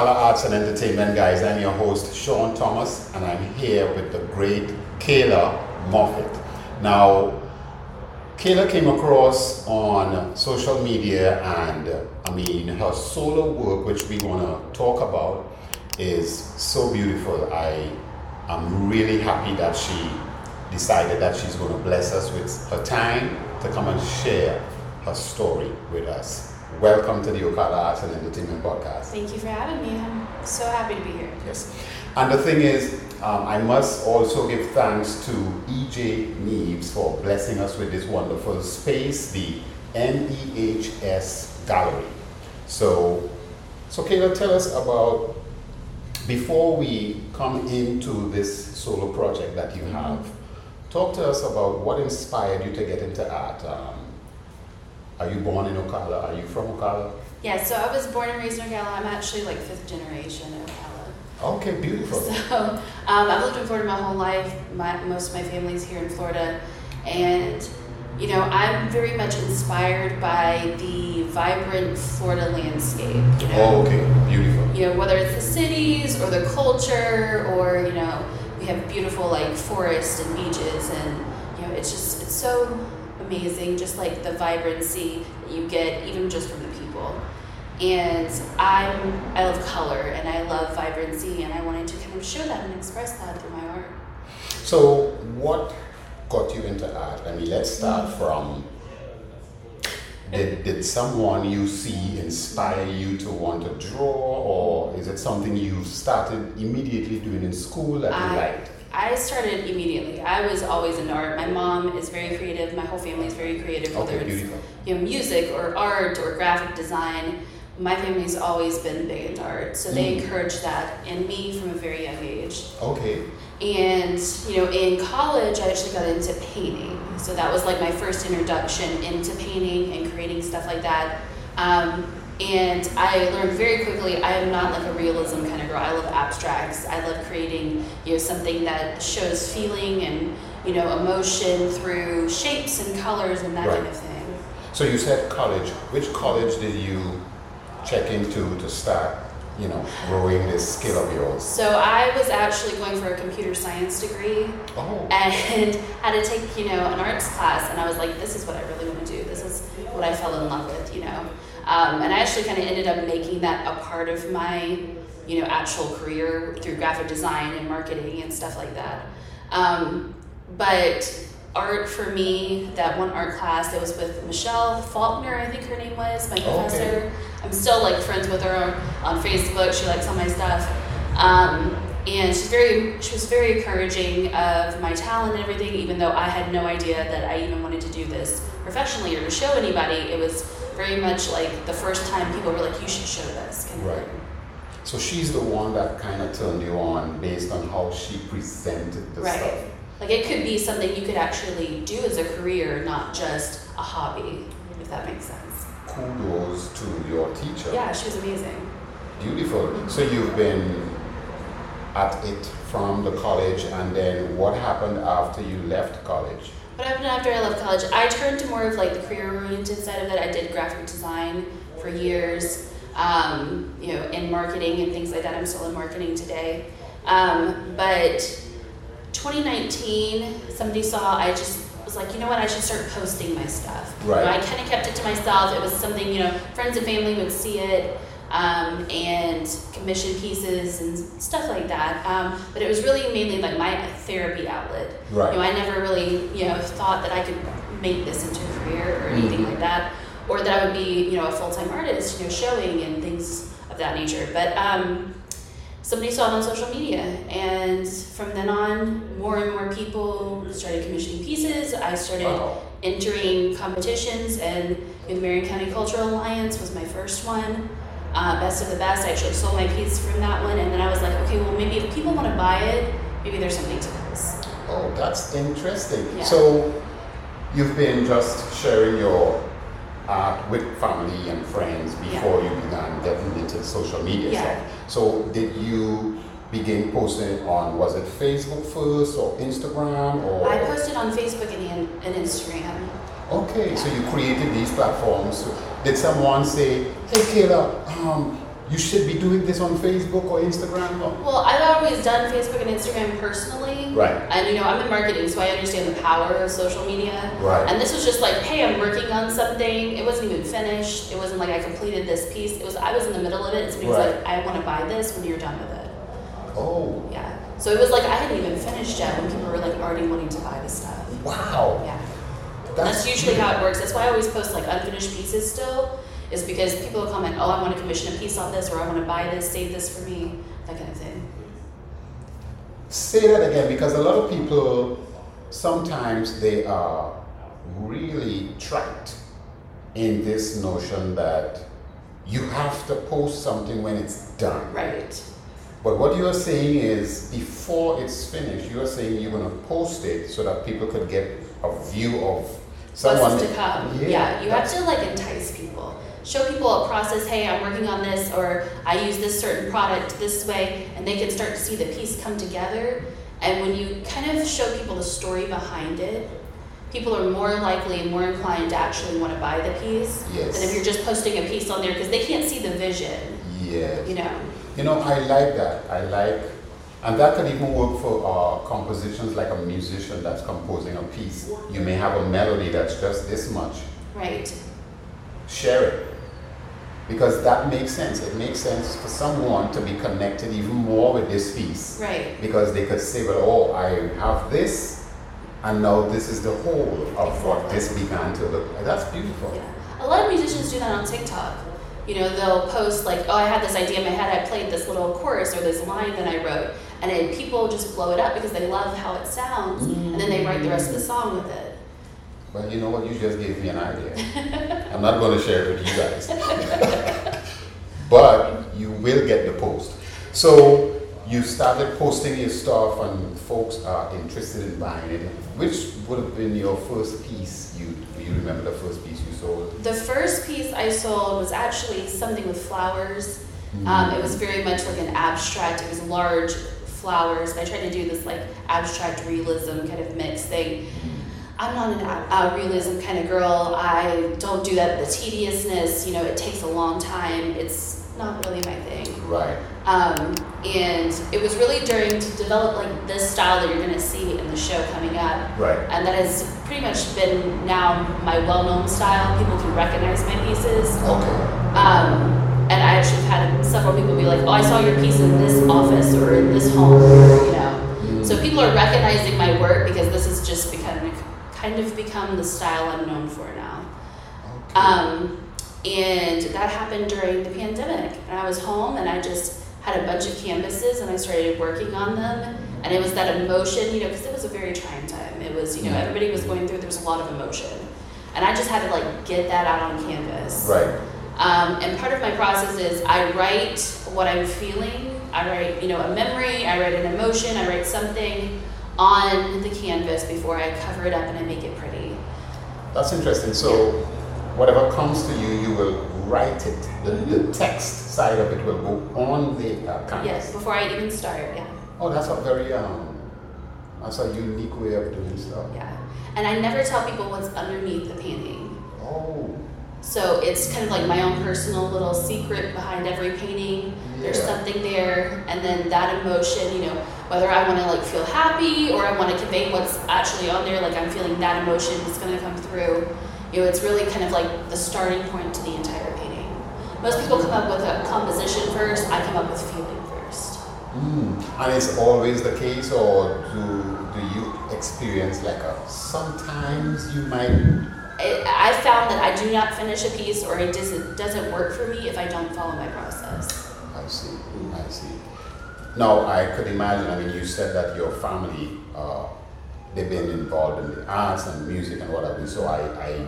Ocala Arts and Entertainment, guys. I'm your host, Sean Thomas, and I'm here with the great Kayla Moffatt. Now, Kayla came across on social media, and I mean, her solo work, which we want to talk about, is so beautiful. I am really happy that she decided that she's going to bless us with her time to come and share her story with us. Welcome to the Ocala Arts and Entertainment Podcast. Thank you for having me. I'm so happy to be here. Yes. And the thing is, um, I must also give thanks to EJ Neves for blessing us with this wonderful space, the NEHS Gallery. So, so Kayla, tell us about, before we come into this solo project that you have, talk to us about what inspired you to get into art. Um, are you born in Ocala? Are you from Ocala? Yeah, so I was born and raised in Ocala. I'm actually like fifth generation in Ocala. Okay, beautiful. So um, I've lived in Florida my whole life. My, most of my family's here in Florida. And, you know, I'm very much inspired by the vibrant Florida landscape. You know? Oh, okay, beautiful. You know, whether it's the cities or the culture or, you know, we have beautiful like forests and beaches and, you know, it's just, it's so amazing, just like the vibrancy that you get even just from the people. And I'm I love color and I love vibrancy and I wanted to kind of show that and express that through my art. So what got you into art? I mean, let's start Mm. from did, did someone you see inspire you to want to draw, or is it something you started immediately doing in school that you I- liked? I started immediately. I was always into art. My mom is very creative. My whole family is very creative, whether Okay, it's beautiful. you know music or art or graphic design. My family's always been big into art, so they Mm. encouraged that in me from a very young age. Okay. And you know, in college, I actually got into painting. So that was like my first introduction into painting and creating stuff like that. Um, and I learned very quickly I am not like a realism kind of girl. I love abstracts. I love creating you know something that shows feeling and you know emotion through shapes and colors and that Right. kind of thing. So you said college. Which college did you check into to start, you know, growing this skill of yours? So I was actually going for a computer science degree Oh. and had to take you know an arts class and i was like this is what i really want to do this is what i fell in love with you know um, and i actually kind of ended up making that a part of my you know actual career through graphic design and marketing and stuff like that. Um, but art for me that one art class it was with michelle faulkner i think her name was my Okay. professor. I'm still like friends with her on facebook. She likes all my stuff. Um, and she's very she was very encouraging of my talent and everything even though i had no idea that i even wanted to do this professionally or to show anybody. It was very much like the first time people were like you should show this kind of Right. thing. So she's the one that kind of turned you on based on how she presented the Right. stuff. like it could be something you could actually do as a career not just a hobby if that makes sense Kudos to your teacher. yeah she was amazing Beautiful. Mm-hmm. So you've been at it from the college, and then what happened after you left college? What happened after I left college? I turned to more of like the career-oriented side of it. I did graphic design for years, um, you know, in marketing and things like that. I'm still in marketing today. Um, but 2019, somebody saw I just was like, you know what, I should start posting my stuff. You know, I kind of kept it to myself. It was something, you know, friends and family would see it um, and commission pieces and stuff like that. Um, but it was really mainly like my therapy outlet. Right. You know, I never really, you know, thought that I could make this into a career or anything Mhm. like that, or that I would be, you know, a full time artist, you know, showing and things of that nature. But um, somebody saw it on social media, and from then on, more and more people started commissioning pieces. I started Wow. entering competitions, and the Marion County Cultural Alliance was my first one. Uh, best of the best. I actually sold my piece from that one, and then I was like, okay, well, maybe if people want to buy it, maybe there's something to this. Oh, that's interesting. Yeah. So you've been just sharing your art with family and friends before you began getting into social media Yeah. stuff. So did you begin posting on was it Facebook first or Instagram or I posted on Facebook and, and Instagram. Okay, so you created these platforms. Did someone say, "Hey, Kayla, um, you should be doing this on Facebook or Instagram. Or? Well, I've always done Facebook and Instagram personally. Right. And you know, I'm in marketing, so I understand the power of social media. Right. And this was just like, hey, I'm working on something. It wasn't even finished. It wasn't like I completed this piece. It was I was in the middle of it, was Right. like, I want to buy this when you're done with it. Oh, Yeah. So it was like I hadn't even finished yet when people were like already wanting to buy the stuff. wow. Yeah. That's, usually how it works. That's why I always post like unfinished pieces still, is because people will comment, oh, I want to commission a piece on this, or I want to buy this, save this for me, that kind of thing. Say that again because a lot of people sometimes they are really trapped in this notion that you have to post something when it's done. Right. But what you are saying is before it's finished, you are saying you're going to post it so that people could get a view of someone What's to come. Yeah, you have to like entice people. Show people a process, hey, I'm working on this, or I use this certain product this way, and they can start to see the piece come together. And when you kind of show people the story behind it, people are more likely and more inclined to actually want to buy the piece Yes. than if you're just posting a piece on there because they can't see the vision, Yeah. you know. You know, I like that. I like, and that could even work for uh, compositions like a musician that's composing a piece. You may have a melody that's just this much. Right. Share it. Because that makes sense. It makes sense for someone to be connected even more with this piece. Right. Because they could say, well, oh, I have this, and now this is the whole of what this began to look like. That's beautiful. Yeah. A lot of musicians do that on TikTok. You know, they'll post like, "Oh, I had this idea in my head. I played this little chorus or this line that I wrote," and then people just blow it up because they love how it sounds, and then they write the rest of the song with it. But you know what? You just gave me an idea. I'm not going to share it with you guys. but you will get the post. So you started posting your stuff, and folks are interested in buying it. Which would have been your first piece? You you remember the first piece you sold? The first piece I sold was actually something with flowers. Um, it was very much like an abstract. It was large flowers. I tried to do this like abstract realism kind of mix thing. I'm not an uh, realism kind of girl. I don't do that. The tediousness, you know, it takes a long time. It's not really my thing. Right. Um, and it was really during to develop like this style that you're going to see in the show coming up. Right. And that has pretty much been now my well-known style. People can recognize my pieces. Okay. Um, and I actually have had several people be like, "Oh, I saw your piece in this office or in this home," or, you know. So people are recognizing my work because this is just kind of become the style I'm known for now. Okay. Um, and that happened during the pandemic. And I was home and I just had a bunch of canvases and I started working on them. And it was that emotion, you know, because it was a very trying time. It was, you know, everybody was going through, there was a lot of emotion. And I just had to like get that out on canvas. right. Um, and part of my process is I write what I'm feeling. I write, you know, a memory. I write an emotion. I write something on the canvas before I cover it up and I make it pretty. That's interesting. So, whatever comes to you, you will write it. The, the text side of it will go on the uh, canvas. Yes, before I even start. Yeah, Oh, that's a very um, that's a unique way of doing stuff. yeah. And I never tell people what's underneath the painting. Oh, So it's kind of like my own personal little secret behind every painting. There's Yeah. something there, and then that emotion, you know, whether I want to like feel happy or I want to convey what's actually on there, like I'm feeling that emotion is going to come through. You know, it's really kind of like the starting point to the entire painting. Most people come up with a composition first. I come up with feeling first. mm. and it's always the case, or do do you experience like a sometimes you might? I I found that I do not finish a piece or it doesn't doesn't work for me if I don't follow my process. See, I see. Now I could imagine. I mean, you said that your family uh, they've been involved in the arts and music and what have you. So I, I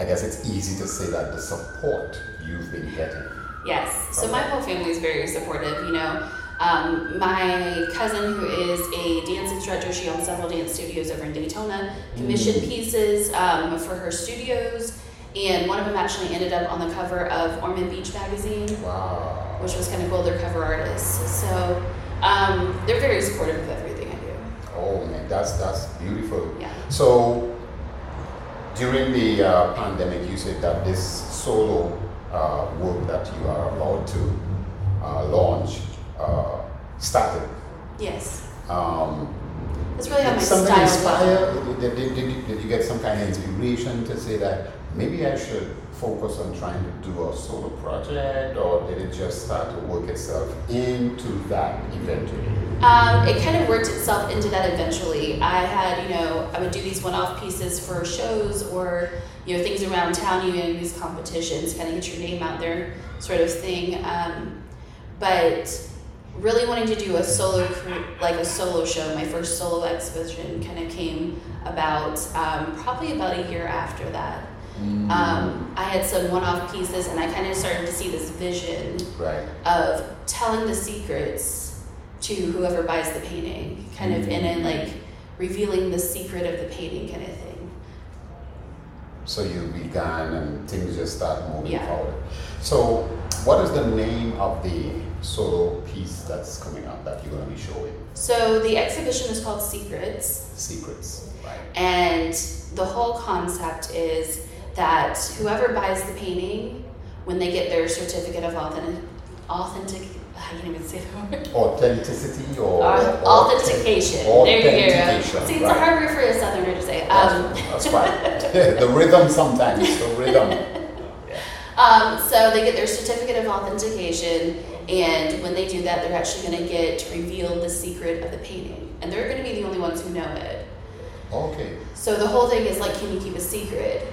I guess it's easy to say that the support you've been getting. Yes. So my whole family is very supportive. You know, um, my cousin who is a dance instructor, she owns several dance studios over in Daytona, commissioned pieces um, for her studios, and one of them actually ended up on the cover of Ormond Beach magazine, Wow. Which was kind of cool. They're cover artists, so um, they're very supportive of everything I do. Oh man, that's that's beautiful. Yeah. So during the uh, pandemic, you said that this solo uh, work that you are about to uh, launch uh, started. Yes. Um, That's really did my something style inspire? Did, did, did, you- did you get some kind of inspiration to say that maybe I should focus on trying to do a solo project, or did it just start to work itself into that eventually? Um, it kind of worked itself into that eventually. I had, you know, I would do these one-off pieces for shows or, you know, things around town, you know, these competitions, kind of get your name out there, sort of thing. Um, but really wanting to do a solo, like a solo show, my first solo exhibition kind of came about um, probably about a year after that. Um, I had some one-off pieces, and I kind of started to see this vision Right. of telling the secrets to whoever buys the painting, kind of in a like revealing the secret of the painting kind of thing. So you began and things just start moving Yeah. forward. So what is the name of the solo piece that's coming up that you're going to be showing? So the exhibition is called Secrets, Secrets, right? and the whole concept is that whoever buys the painting, when they get their certificate of authentic, authentic, I can't even say the word. Authenticity or Uh, authen- authentication. There you go. See, it's right. hard word for a southerner to say. Um, That's fine. the rhythm sometimes, the rhythm. Um, so they get their certificate of authentication, and when they do that, they're actually going to get revealed the secret of the painting, and they're going to be the only ones who know it. Okay. So the whole thing is like, can you keep a secret?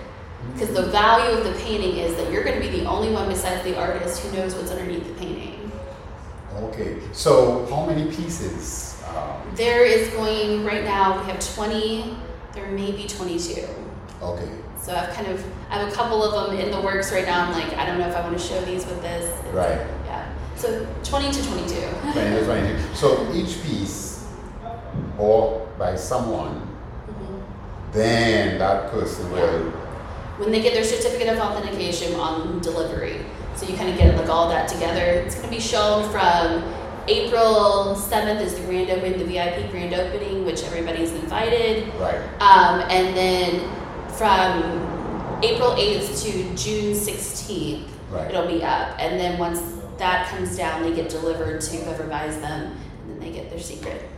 Because the value of the painting is that you're going to be the only one besides the artist who knows what's underneath the painting. Okay. So how many pieces? Um, There is going right now. We have 20. There may be 22. okay. So I've kind of I have a couple of them in the works right now. I'm like, I don't know if I want to show these with this. Right. Yeah. So 20 to 22. 20 to 22. So each piece bought by someone, Mhm. then that person will. when they get their certificate of authentication on delivery. So you kind of get like all that together. It's going to be shown from April 7th is the grand opening, the VIP grand opening, which everybody's invited. Right. Um, and then from April 8th to June 16th, Right. it'll be up. And then once that comes down, they get delivered to whoever buys them, and then they get their secret.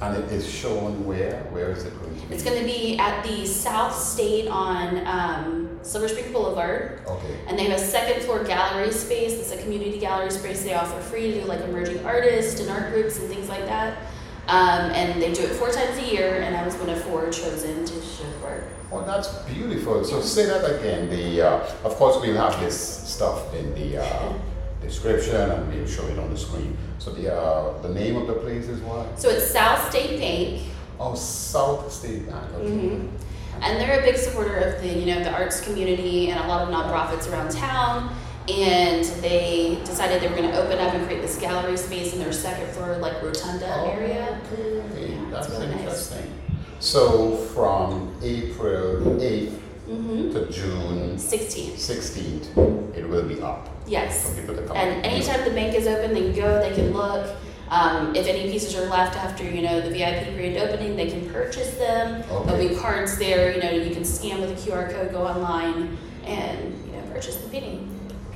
And it is shown where? Where is it going to be? It's going to be at the South State on um, Silver Spring Boulevard. Okay. And they have a second floor gallery space. It's a community gallery space they offer free to do like emerging artists and art groups and things like that. Um, and they do it four times a year, and I was one of four chosen to work. Oh, that's beautiful. So say that again. The uh, of course we'll have this stuff in the uh, description and we'll show it on the screen. So the uh, the name of the place is what? So it's South State Bank. Oh, South State Bank. Okay. Mhm. and they're a big supporter of the you know the arts community and a lot of nonprofits around town. And they decided they were going to open up and create this gallery space in their second floor like rotunda area. Okay, that's really nice. interesting. So from April 8th Mm-hmm. to June 16th. 16th, it will be up Yes. for people to come. And anytime the bank is open, they can go, they can look. Um, if any pieces are left after, you know, the VIP grand opening, they can purchase them. There'll be cards there, you know, you can scan with a QR code, go online, and, you know, purchase the painting.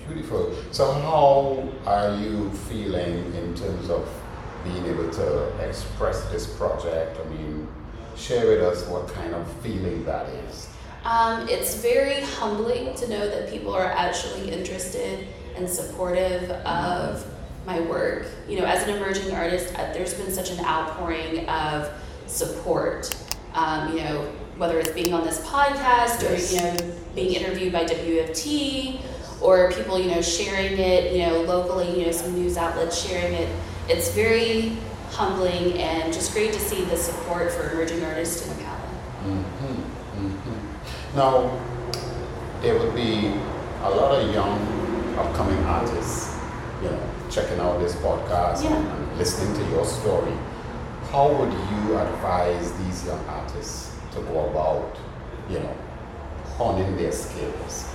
Beautiful. So how are you feeling in terms of being able to express this project? I mean, share with us what kind of feeling that is. Um, it's very humbling to know that people are actually interested and supportive of my work. You know, as an emerging artist, uh, there's been such an outpouring of support. Um, you know, whether it's being on this podcast or you know being interviewed by WFT or people you know sharing it, you know, locally, you know, some news outlets sharing it. It's very humbling and just great to see the support for emerging artists in Ocala. hmm hmm Now, there would be a lot of young upcoming artists, you know, checking out this podcast Yeah. and listening to your story. How would you advise these young artists to go about, you know, honing their skills?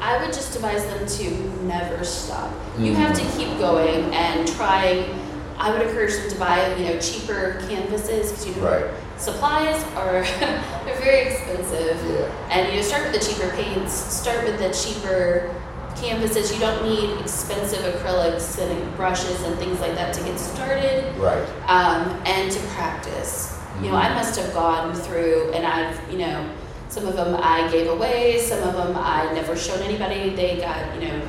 I would just advise them to never stop. You have to keep going and trying. I would encourage them to buy, you know, cheaper canvases because you know Right. supplies are they're very expensive. Yeah. And you know, start with the cheaper paints. Start with the cheaper canvases. You don't need expensive acrylics and brushes and things like that to get started Right. um, and to practice. You know, I must have gone through, and I've, you know, some of them I gave away, some of them I never showed anybody. They got, you know,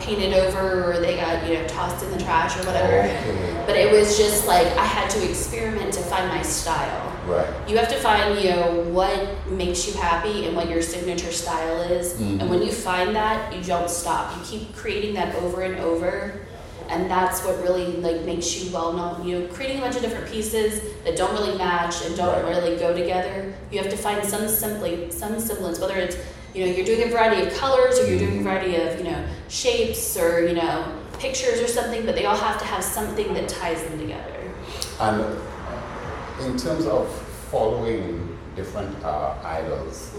painted over or they got, you know, tossed in the trash or whatever. Okay. But it was just like I had to experiment to find my style. Right. You have to find, you know, what makes you happy and what your signature style is. Mhm. And when you find that, you don't stop. You keep creating that over and over. And that's what really like makes you well known. You know, creating a bunch of different pieces that don't really match and don't Right. really go together. You have to find some simply some semblance, whether it's you know, you're doing a variety of colors or you're doing a variety of, you know, shapes or, you know, pictures or something, but they all have to have something that ties them together. And in terms of following different uh, idols,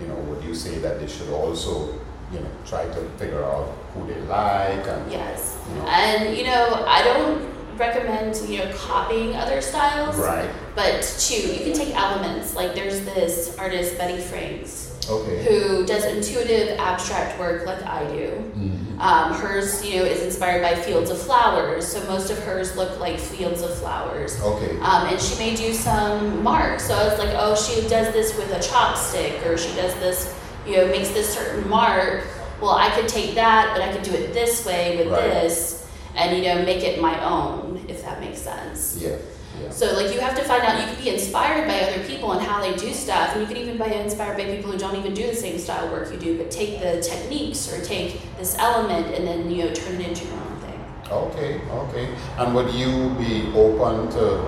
you know, would you say that they should also, you know, try to figure out who they like and Yes. you know, And you know, I don't recommend you know copying other styles, right? but to you can take elements. Like there's this artist Betty Franks Okay. who does intuitive abstract work like I do. Mhm. Um, hers, you know, is inspired by fields of flowers, so most of hers look like fields of flowers. Okay. Um, and she made you some marks. So I was like, oh, she does this with a chopstick, or she does this, you know, makes this certain mark. Well, I could take that, but I could do it this way with Right. this, and you know, make it my own, if that makes sense. Yeah. Yeah. So like you have to find out. You can be inspired by other people and how they do stuff, and you can even be inspired by people who don't even do the same style work you do, but take the techniques or take this element and then you know turn it into your own thing. Okay, okay. And would you be open to,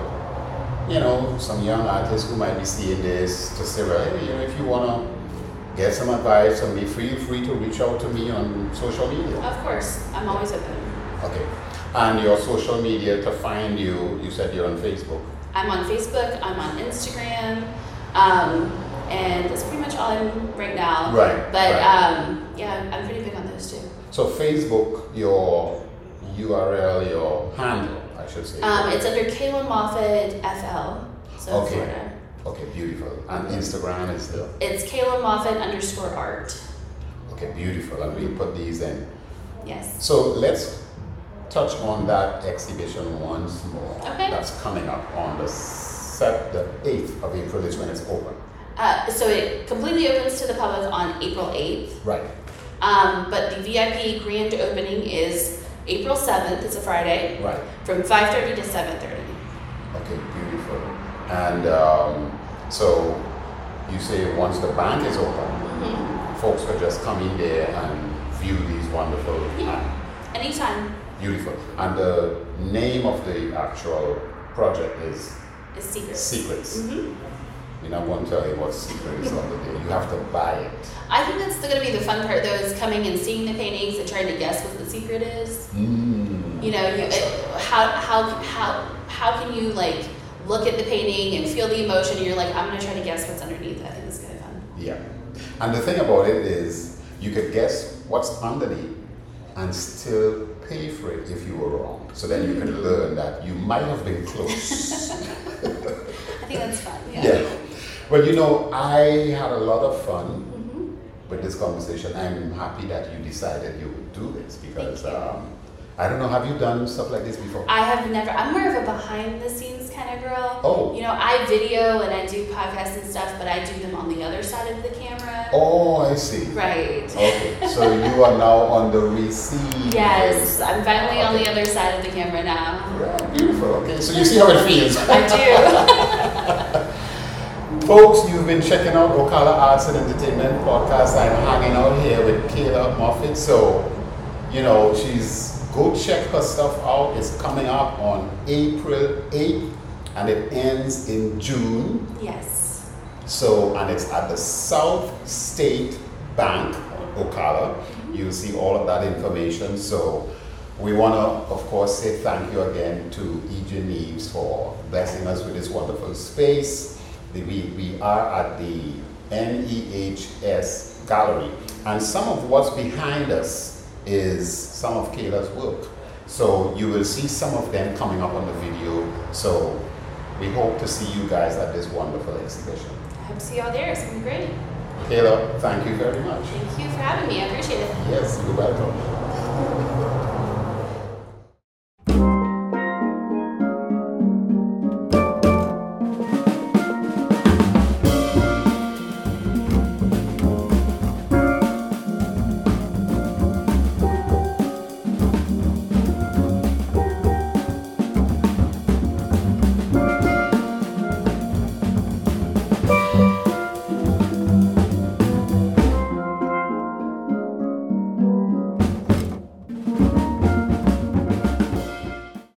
you know, some young artists who might be seeing this to say, well, you know, if you want to get some advice from me, feel free to reach out to me on social media. Of course, I'm always open. Okay. And your social media to find you, you said you're on Facebook. I'm on Facebook, I'm on Instagram, um, and that's pretty much all I'm right now. Right, But right. um, yeah, I'm pretty big on those too. So Facebook, your URL, your handle, I should say. Um, it's under Kayla Moffatt FL, so Okay. Florida. Okay, beautiful. And Instagram is the, It's Kayla Moffatt underscore art. okay, beautiful. And we put these in. Yes. So let's touch on that exhibition once more. Okay. That's coming up on the set, the 8th of April is when it's open. Uh, so it completely opens to the public on April 8th, Right. um, but the VIP grand opening is April 7th. It's a Friday Right. from 5:30 to 7:30. Okay, beautiful. And um, so you say once the bank is open, Mhm. folks could just come in there and view these wonderful Yeah. Anytime beautiful. And the name of the actual project is secret. Secrets. hmm We're not going to tell you what secret is on the day. You have to buy it. I think that's going to be the fun part, though, is coming and seeing the paintings and trying to guess what the secret is. Mm. You know, you, it, how how how how can you like look at the painting and feel the emotion? And you're like, I'm going to try to guess what's underneath it. I think it's kind of fun. Yeah. And the thing about it is, you could guess what's underneath and still pay for it if you were wrong. So then you can learn that you might have been close. I think that's fun. Yeah. yeah. Well, you know, I had a lot of fun hmm with this conversation. I'm happy that you decided you would do this because um, I don't know, have you done stuff like this before? I have never. I'm more of a behind the scenes kind of girl. Oh. You know, I video and I do podcasts and stuff, but I do them on the other side of the camera. Oh, I see. Right. Okay, so you are now on the receive. Yes, I'm finally on the other side of the camera now. Yeah, beautiful. Okay, so you see how it feels. I do. Folks, you've been checking out Ocala Arts and Entertainment Podcast. I'm hanging out here with Kayla Moffatt. So, you know, she's go check her stuff out. It's coming up on April 8th and it ends in June. yes. So, and it's at the South State Bank, Ocala. Mm-hmm. You'll see all of that information. So, we want to, of course, say thank you again to E.J. Neves for blessing us with this wonderful space. We, we are at the NEHS Gallery, and some of what's behind us is some of Kayla's work. So, you will see some of them coming up on the video. So, we hope to see you guys at this wonderful exhibition. I hope to see y'all there. It's gonna be great. Kayla, thank you very much. Thank you for having me. I appreciate it. Yes, you're welcome.